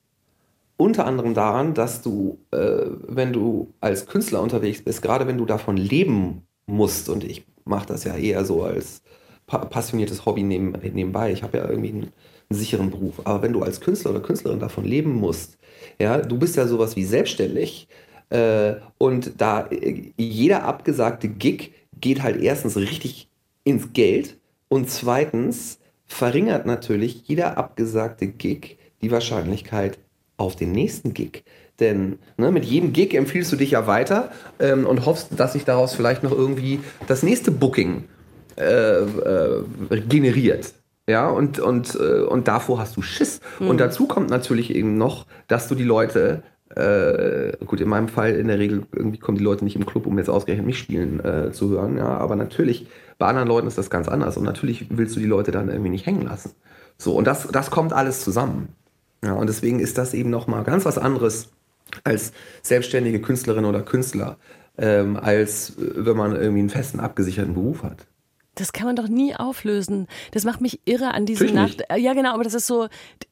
unter anderem daran, dass du, äh, wenn du als Künstler unterwegs bist, gerade wenn du davon leben musst, und ich mache das ja eher so als pa passioniertes Hobby neben, nebenbei, ich habe ja irgendwie einen, einen, sicheren Beruf, aber wenn du als Künstler oder Künstlerin davon leben musst, ja, du bist ja sowas wie selbstständig äh, und da äh, jeder abgesagte Gig geht halt erstens richtig ins Geld und zweitens verringert natürlich jeder abgesagte Gig die Wahrscheinlichkeit auf den nächsten Gig. Denn ne, mit jedem Gig empfiehlst du dich ja weiter ähm, und hoffst, dass sich daraus vielleicht noch irgendwie das nächste Booking äh, äh, generiert. Ja, und, und, äh, und davor hast du Schiss. Mhm. Und dazu kommt natürlich eben noch, dass du die Leute äh, gut, in meinem Fall in der Regel irgendwie kommen die Leute nicht im Club, um jetzt ausgerechnet mich spielen äh, zu hören. Ja, aber natürlich, bei anderen Leuten ist das ganz anders. Und natürlich willst du die Leute dann irgendwie nicht hängen lassen. So, und das, das kommt alles zusammen. Ja, und deswegen ist das eben nochmal ganz was anderes als selbstständige Künstlerin oder Künstler, ähm, als äh, wenn man irgendwie einen festen, abgesicherten Beruf hat. Das kann man doch nie auflösen. Das macht mich irre an diese Nacht. Ja, genau, aber das ist so,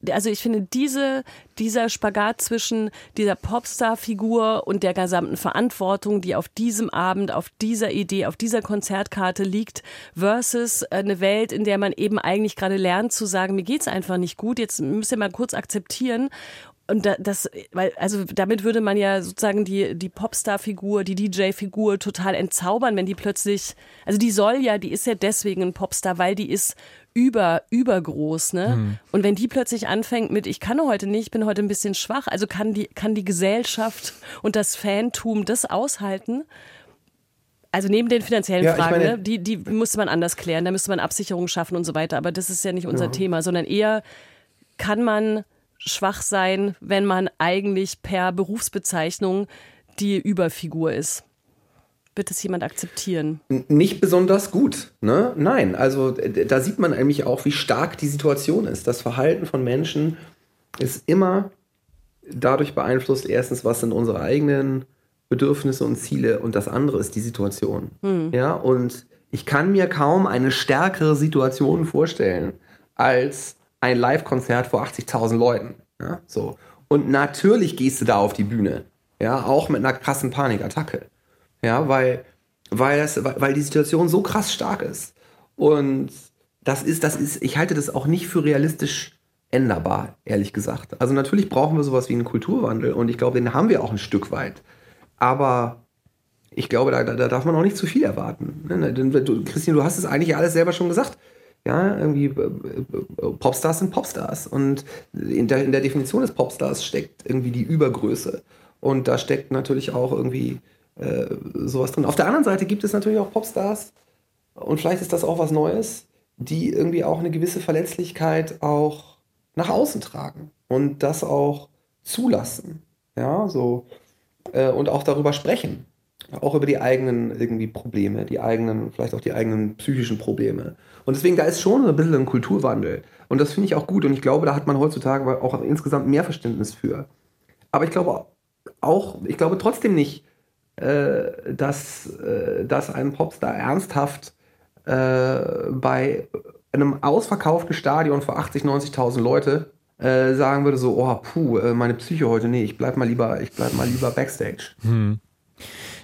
also ich finde diese, dieser Spagat zwischen dieser Popstar-Figur und der gesamten Verantwortung, die auf diesem Abend, auf dieser Idee, auf dieser Konzertkarte liegt, versus eine Welt, in der man eben eigentlich gerade lernt zu sagen, mir geht's einfach nicht gut, jetzt müsst ihr mal kurz akzeptieren und das, weil, also damit würde man ja sozusagen die, die Popstar-Figur, die DJ-Figur total entzaubern, wenn die plötzlich, also die soll ja, die ist ja deswegen ein Popstar, weil die ist über, übergroß, ne? Mhm. Und wenn die plötzlich anfängt mit, ich kann heute nicht, ich bin heute ein bisschen schwach, also kann die, kann die Gesellschaft und das Fantum das aushalten? Also neben den finanziellen ja, Fragen, meine, ne? die, die müsste man anders klären, da müsste man Absicherung schaffen und so weiter, aber das ist ja nicht unser ja. Thema, sondern eher kann man schwach sein, wenn man eigentlich per Berufsbezeichnung die Überfigur ist. Wird es jemand akzeptieren? Nicht besonders gut. Ne? Nein, also da sieht man nämlich auch, wie stark die Situation ist. Das Verhalten von Menschen ist immer dadurch beeinflusst, erstens, was sind unsere eigenen Bedürfnisse und Ziele und das andere ist die Situation. Hm. Ja, und ich kann mir kaum eine stärkere Situation vorstellen, als ein Live-Konzert vor 80.000 Leuten. Ja, so. Und natürlich gehst du da auf die Bühne. Ja, auch mit einer krassen Panikattacke. Ja, weil, weil, das, weil die Situation so krass stark ist. Und das ist, das ist, ich halte das auch nicht für realistisch änderbar, ehrlich gesagt. Also natürlich brauchen wir sowas wie einen Kulturwandel und ich glaube, den haben wir auch ein Stück weit. Aber ich glaube, da, da darf man auch nicht zu viel erwarten. Ne, du, Christine, du hast es eigentlich alles selber schon gesagt. Ja, irgendwie äh, äh, Popstars sind Popstars. Und in der, in der Definition des Popstars steckt irgendwie die Übergröße. Und da steckt natürlich auch irgendwie äh, sowas drin. Auf der anderen Seite gibt es natürlich auch Popstars, und vielleicht ist das auch was Neues, die irgendwie auch eine gewisse Verletzlichkeit auch nach außen tragen und das auch zulassen. Ja, so. Äh, und auch darüber sprechen. Auch über die eigenen irgendwie Probleme, die eigenen, vielleicht auch die eigenen psychischen Probleme. Und deswegen, da ist schon ein bisschen ein Kulturwandel. Und das finde ich auch gut. Und ich glaube, da hat man heutzutage auch insgesamt mehr Verständnis für. Aber ich glaube auch, ich glaube trotzdem nicht, äh, dass, äh, dass ein Popstar ernsthaft äh, bei einem ausverkauften Stadion für 80, 90.000 Leute äh, sagen würde so, oh, puh, äh, meine Psyche heute, nee, ich bleib mal lieber, ich bleib mal lieber Backstage. Hm.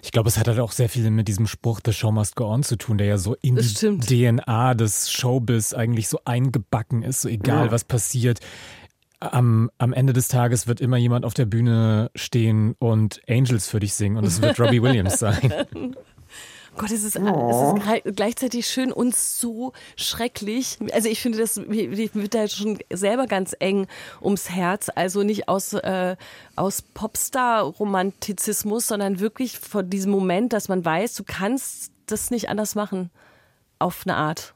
Ich glaube, es hat halt auch sehr viel mit diesem Spruch The Show Must Go On zu tun, der ja so in das die stimmt. DNA des Showbiz eigentlich so eingebacken ist, so egal ja. was passiert. Am, am Ende des Tages wird immer jemand auf der Bühne stehen und Angels für dich singen und es wird Robbie *laughs* Williams sein. *laughs* Gott, es ist, oh. es ist gleichzeitig schön und so schrecklich. Also ich finde, das wird da schon selber ganz eng ums Herz. Also nicht aus, äh, aus Popstar-Romantizismus, sondern wirklich von diesem Moment, dass man weiß, du kannst das nicht anders machen. Auf eine Art.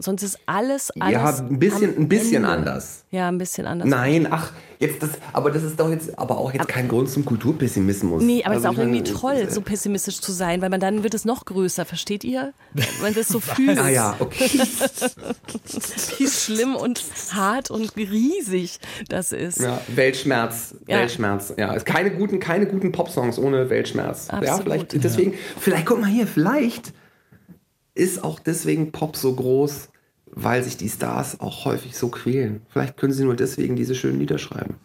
Sonst ist alles alles. Ja, ein bisschen, ein bisschen anders. Ja, ein bisschen anders. Nein, ach, jetzt das, aber das ist doch jetzt, aber auch jetzt aber, kein Grund zum Kulturpessimismus. Nee, aber es also ist auch irgendwie toll, so pessimistisch zu sein, weil man dann wird es noch größer, versteht ihr? Wenn das so *laughs* fühlt. ah ja, okay. *laughs* *laughs* Wie schlimm und hart und riesig das ist. Ja, Weltschmerz, ja. Weltschmerz. Ja, keine guten, keine guten Popsongs ohne Weltschmerz. Absolut. Ja, vielleicht deswegen, vielleicht guck mal hier, vielleicht ist auch deswegen Pop so groß, weil sich die Stars auch häufig so quälen. Vielleicht können sie nur deswegen diese schönen Lieder schreiben.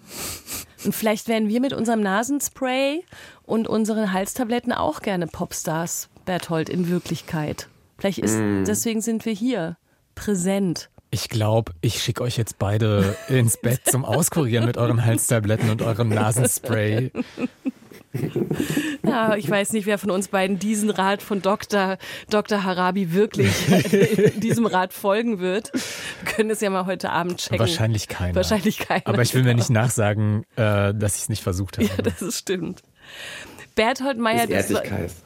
Und vielleicht wären wir mit unserem Nasenspray und unseren Halstabletten auch gerne Popstars, Berthold, in Wirklichkeit. Vielleicht ist, mm. deswegen sind wir hier, präsent. Ich glaube, ich schicke euch jetzt beide ins Bett zum Auskurieren mit euren Halstabletten und eurem Nasenspray. *laughs* Ja, ich weiß nicht, wer von uns beiden diesen Rat von Dr. Dr. Harabi wirklich *laughs* diesem Rat folgen wird. Wir können es ja mal heute Abend checken. Wahrscheinlich keiner. Wahrscheinlich keiner. Aber ich will mir nicht nachsagen, äh, dass ich es nicht versucht habe. Ja, das stimmt. Berthold Meyer, das,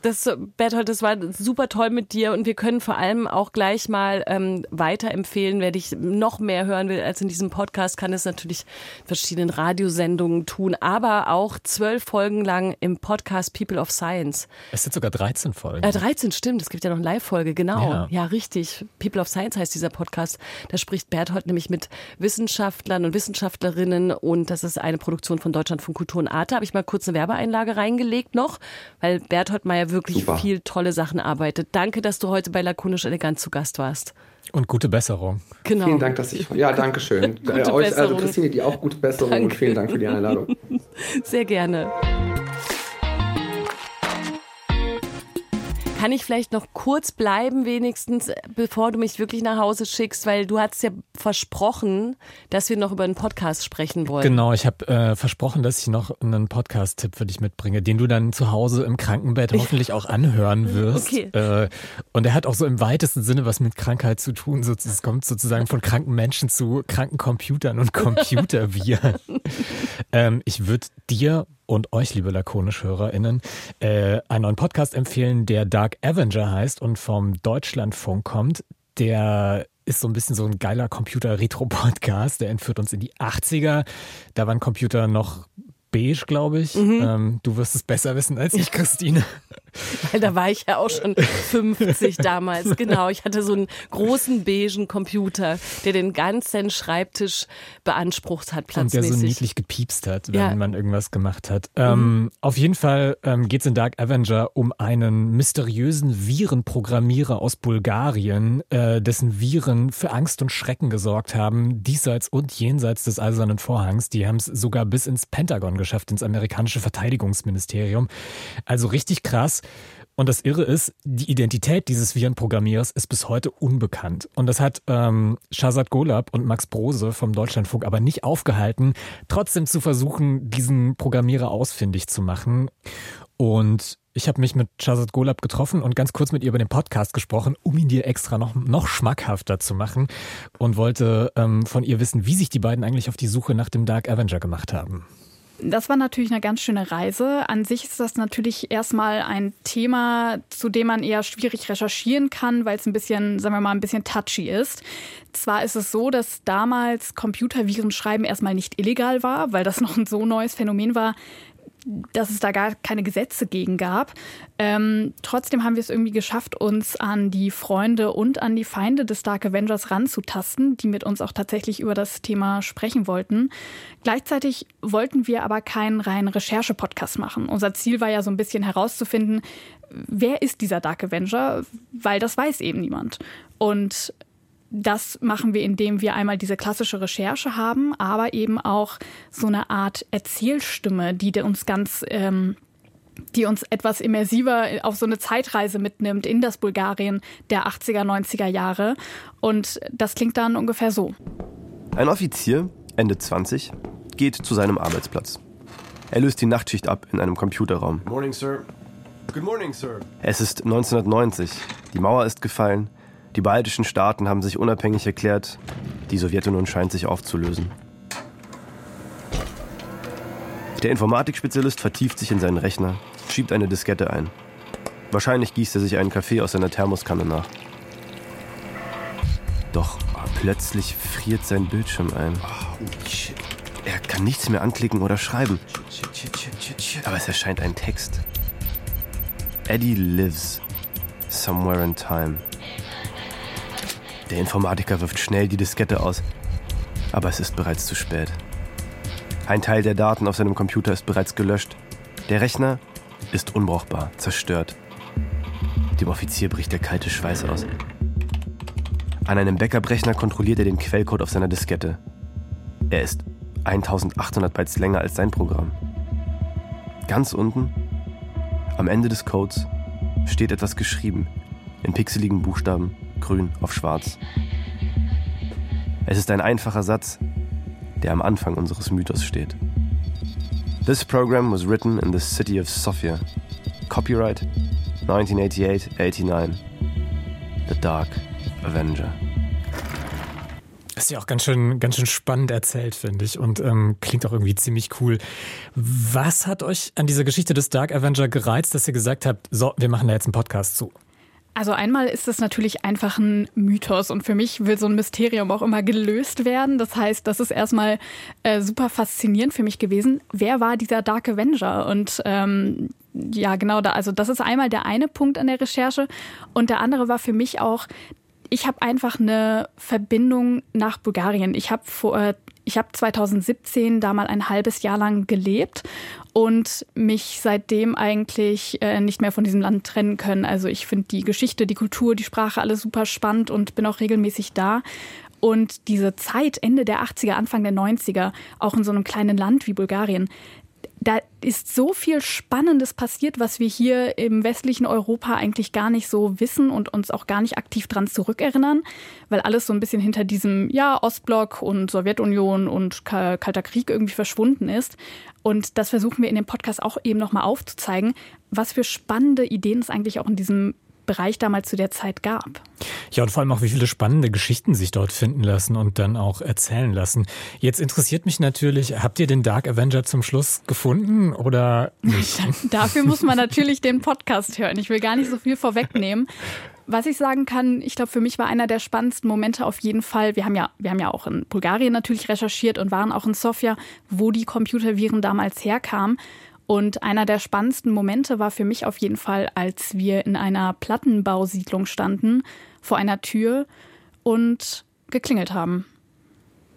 das, Berthold, das war super toll mit dir und wir können vor allem auch gleich mal ähm, weiterempfehlen, wer dich noch mehr hören will als in diesem Podcast, kann es natürlich in verschiedenen Radiosendungen tun, aber auch zwölf Folgen lang im Podcast People of Science. Es sind sogar 13 Folgen. Äh, 13, stimmt. Es gibt ja noch eine Live-Folge, genau. Ja. ja, richtig. People of Science heißt dieser Podcast. Da spricht Berthold nämlich mit Wissenschaftlern und Wissenschaftlerinnen und das ist eine Produktion von Deutschland von Kultur und Arte. Habe ich mal kurz eine Werbeeinlage reingelegt noch, weil Berthold Meyer wirklich Super. viel tolle Sachen arbeitet. Danke, dass du heute bei Lakonisch Elegant zu Gast warst. Und gute Besserung. Genau. Vielen Dank, dass ich. Ja, danke schön. gute äh, euch, also Christine, die auch gute Besserung danke. und vielen Dank für die Einladung. Sehr gerne. Kann ich vielleicht noch kurz bleiben, wenigstens, bevor du mich wirklich nach Hause schickst, weil du hast ja versprochen, dass wir noch über einen Podcast sprechen wollen. Genau, ich habe äh, versprochen, dass ich noch einen Podcast-Tipp für dich mitbringe, den du dann zu Hause im Krankenbett *laughs* hoffentlich auch anhören wirst. Okay. Äh, und er hat auch so im weitesten Sinne was mit Krankheit zu tun. Es kommt sozusagen von kranken Menschen zu kranken Computern und *laughs* Computerviren. *laughs* ähm, ich würde dir und euch, liebe Lakonisch-HörerInnen, äh, einen neuen Podcast empfehlen, der Dark Avenger heißt und vom Deutschlandfunk kommt. Der ist so ein bisschen so ein geiler Computer-Retro-Podcast. Der entführt uns in die 80er. Da waren Computer noch beige, glaube ich. Mhm. Ähm, du wirst es besser wissen als ich, Christine. *laughs* Weil da war ich ja auch schon 50 damals. Genau, ich hatte so einen großen beigen Computer, der den ganzen Schreibtisch beansprucht hat, platzmäßig. Und der so niedlich gepiepst hat, wenn ja. man irgendwas gemacht hat. Mhm. Ähm, auf jeden Fall ähm, geht es in Dark Avenger um einen mysteriösen Virenprogrammierer aus Bulgarien, äh, dessen Viren für Angst und Schrecken gesorgt haben, diesseits und jenseits des Eisernen Vorhangs. Die haben es sogar bis ins Pentagon geschafft, ins amerikanische Verteidigungsministerium. Also richtig krass. Und das Irre ist, die Identität dieses Virenprogrammierers ist bis heute unbekannt. Und das hat ähm, Shazad Golab und Max Brose vom Deutschlandfunk aber nicht aufgehalten, trotzdem zu versuchen, diesen Programmierer ausfindig zu machen. Und ich habe mich mit Shazad Golab getroffen und ganz kurz mit ihr über den Podcast gesprochen, um ihn dir extra noch, noch schmackhafter zu machen und wollte ähm, von ihr wissen, wie sich die beiden eigentlich auf die Suche nach dem Dark Avenger gemacht haben. Das war natürlich eine ganz schöne Reise. An sich ist das natürlich erstmal ein Thema, zu dem man eher schwierig recherchieren kann, weil es ein bisschen, sagen wir mal, ein bisschen touchy ist. Zwar ist es so, dass damals Computervirenschreiben erstmal nicht illegal war, weil das *laughs* noch ein so neues Phänomen war. Dass es da gar keine Gesetze gegen gab. Ähm, trotzdem haben wir es irgendwie geschafft, uns an die Freunde und an die Feinde des Dark Avengers ranzutasten, die mit uns auch tatsächlich über das Thema sprechen wollten. Gleichzeitig wollten wir aber keinen reinen Recherche-Podcast machen. Unser Ziel war ja so ein bisschen herauszufinden, wer ist dieser Dark Avenger, weil das weiß eben niemand. Und das machen wir, indem wir einmal diese klassische Recherche haben, aber eben auch so eine Art Erzählstimme, die uns ganz, ähm, die uns etwas immersiver auf so eine Zeitreise mitnimmt in das Bulgarien der 80er, 90er Jahre. Und das klingt dann ungefähr so. Ein Offizier, Ende 20, geht zu seinem Arbeitsplatz. Er löst die Nachtschicht ab in einem Computerraum. Morning, Sir. Good morning, Sir. Es ist 1990. Die Mauer ist gefallen. Die baltischen Staaten haben sich unabhängig erklärt. Die Sowjetunion scheint sich aufzulösen. Der Informatikspezialist vertieft sich in seinen Rechner, schiebt eine Diskette ein. Wahrscheinlich gießt er sich einen Kaffee aus seiner Thermoskanne nach. Doch plötzlich friert sein Bildschirm ein. Er kann nichts mehr anklicken oder schreiben. Aber es erscheint ein Text. Eddie lives somewhere in time. Der Informatiker wirft schnell die Diskette aus, aber es ist bereits zu spät. Ein Teil der Daten auf seinem Computer ist bereits gelöscht. Der Rechner ist unbrauchbar, zerstört. Dem Offizier bricht der kalte Schweiß aus. An einem Backup-Rechner kontrolliert er den Quellcode auf seiner Diskette. Er ist 1800 Bytes länger als sein Programm. Ganz unten, am Ende des Codes, steht etwas geschrieben, in pixeligen Buchstaben grün auf schwarz. Es ist ein einfacher Satz, der am Anfang unseres Mythos steht. This program was written in the city of Sofia. Copyright 1988-89. The Dark Avenger. Ist ja auch ganz schön, ganz schön spannend erzählt, finde ich, und ähm, klingt auch irgendwie ziemlich cool. Was hat euch an dieser Geschichte des Dark Avenger gereizt, dass ihr gesagt habt, so, wir machen da jetzt einen Podcast zu? Also einmal ist es natürlich einfach ein Mythos und für mich will so ein Mysterium auch immer gelöst werden. Das heißt, das ist erstmal äh, super faszinierend für mich gewesen. Wer war dieser Dark Avenger? Und ähm, ja, genau da. Also das ist einmal der eine Punkt an der Recherche und der andere war für mich auch ich habe einfach eine Verbindung nach Bulgarien. Ich habe vor äh, ich habe 2017 da mal ein halbes Jahr lang gelebt und mich seitdem eigentlich äh, nicht mehr von diesem Land trennen können. Also ich finde die Geschichte, die Kultur, die Sprache alles super spannend und bin auch regelmäßig da. Und diese Zeit, Ende der 80er, Anfang der 90er, auch in so einem kleinen Land wie Bulgarien, da ist so viel Spannendes passiert, was wir hier im westlichen Europa eigentlich gar nicht so wissen und uns auch gar nicht aktiv dran zurückerinnern, weil alles so ein bisschen hinter diesem ja Ostblock und Sowjetunion und Kalter Krieg irgendwie verschwunden ist. Und das versuchen wir in dem Podcast auch eben nochmal aufzuzeigen, was für spannende Ideen es eigentlich auch in diesem Bereich damals zu der Zeit gab. Ja, und vor allem auch, wie viele spannende Geschichten sich dort finden lassen und dann auch erzählen lassen. Jetzt interessiert mich natürlich, habt ihr den Dark Avenger zum Schluss gefunden oder nicht? *laughs* Dafür muss man natürlich den Podcast hören. Ich will gar nicht so viel vorwegnehmen. Was ich sagen kann, ich glaube, für mich war einer der spannendsten Momente auf jeden Fall. Wir haben ja, wir haben ja auch in Bulgarien natürlich recherchiert und waren auch in Sofia, wo die Computerviren damals herkamen. Und einer der spannendsten Momente war für mich auf jeden Fall, als wir in einer Plattenbausiedlung standen, vor einer Tür und geklingelt haben.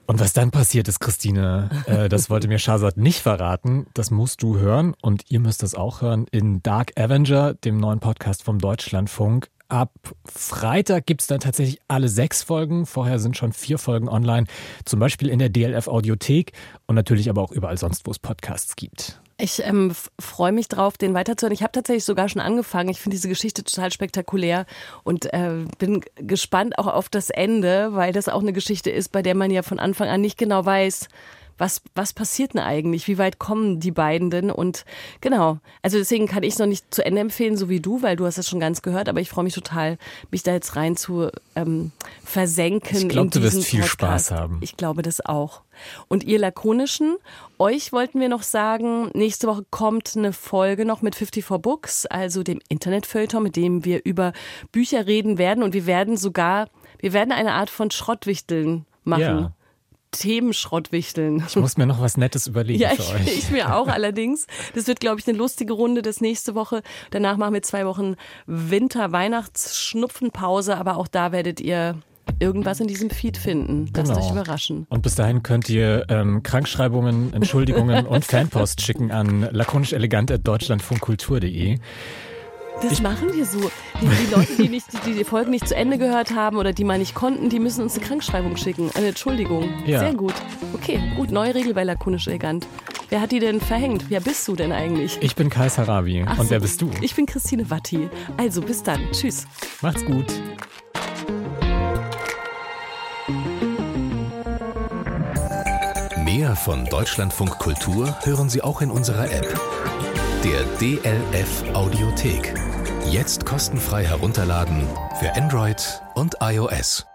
Und was dann passiert ist, Christine, äh, das wollte mir Shazad nicht verraten. Das musst du hören und ihr müsst das auch hören in Dark Avenger, dem neuen Podcast vom Deutschlandfunk. Ab Freitag gibt es dann tatsächlich alle sechs Folgen. Vorher sind schon vier Folgen online, zum Beispiel in der DLF Audiothek und natürlich aber auch überall sonst, wo es Podcasts gibt. Ich ähm, freue mich drauf, den weiterzuhören. Ich habe tatsächlich sogar schon angefangen. Ich finde diese Geschichte total spektakulär und äh, bin gespannt auch auf das Ende, weil das auch eine Geschichte ist, bei der man ja von Anfang an nicht genau weiß, was, was passiert denn eigentlich? Wie weit kommen die beiden denn? Und genau, also deswegen kann ich es noch nicht zu Ende empfehlen, so wie du, weil du hast es schon ganz gehört, aber ich freue mich total, mich da jetzt rein zu ähm, versenken. Ich glaube, du wirst viel Podcast. Spaß haben. Ich glaube das auch. Und ihr Lakonischen, euch wollten wir noch sagen, nächste Woche kommt eine Folge noch mit 54 Books, also dem Internetfeuilleton, mit dem wir über Bücher reden werden und wir werden sogar, wir werden eine Art von Schrottwichteln machen. Ja Themenschrott wichteln. Ich muss mir noch was Nettes überlegen ja, für ich, euch. ich mir auch allerdings. Das wird, glaube ich, eine lustige Runde das nächste Woche. Danach machen wir zwei Wochen Winter-Weihnachts-Schnupfenpause, aber auch da werdet ihr irgendwas in diesem Feed finden. Lasst Genau. euch überraschen. Und bis dahin könnt ihr ähm, Krankschreibungen, Entschuldigungen *laughs* und Fanpost schicken an lakonischelegant.deutschlandfunkkultur.de. Das machen wir so. Die, die Leute, die, nicht, die die Folgen nicht zu Ende gehört haben oder die mal nicht konnten, die müssen uns eine Krankschreibung schicken. Eine Entschuldigung. Ja. Sehr gut. Okay, gut. Neue Regel bei Lakonisch Elegant. Wer hat die denn verhängt? Wer bist du denn eigentlich? Ich bin Kai Sarabi. Ach und so, wer bist du? Ich bin Christine Watti. Also, bis dann. Tschüss. Macht's gut. Mehr von Deutschlandfunk Kultur hören Sie auch in unserer App. Der DLF Audiothek. Jetzt kostenfrei herunterladen für Android und iOS.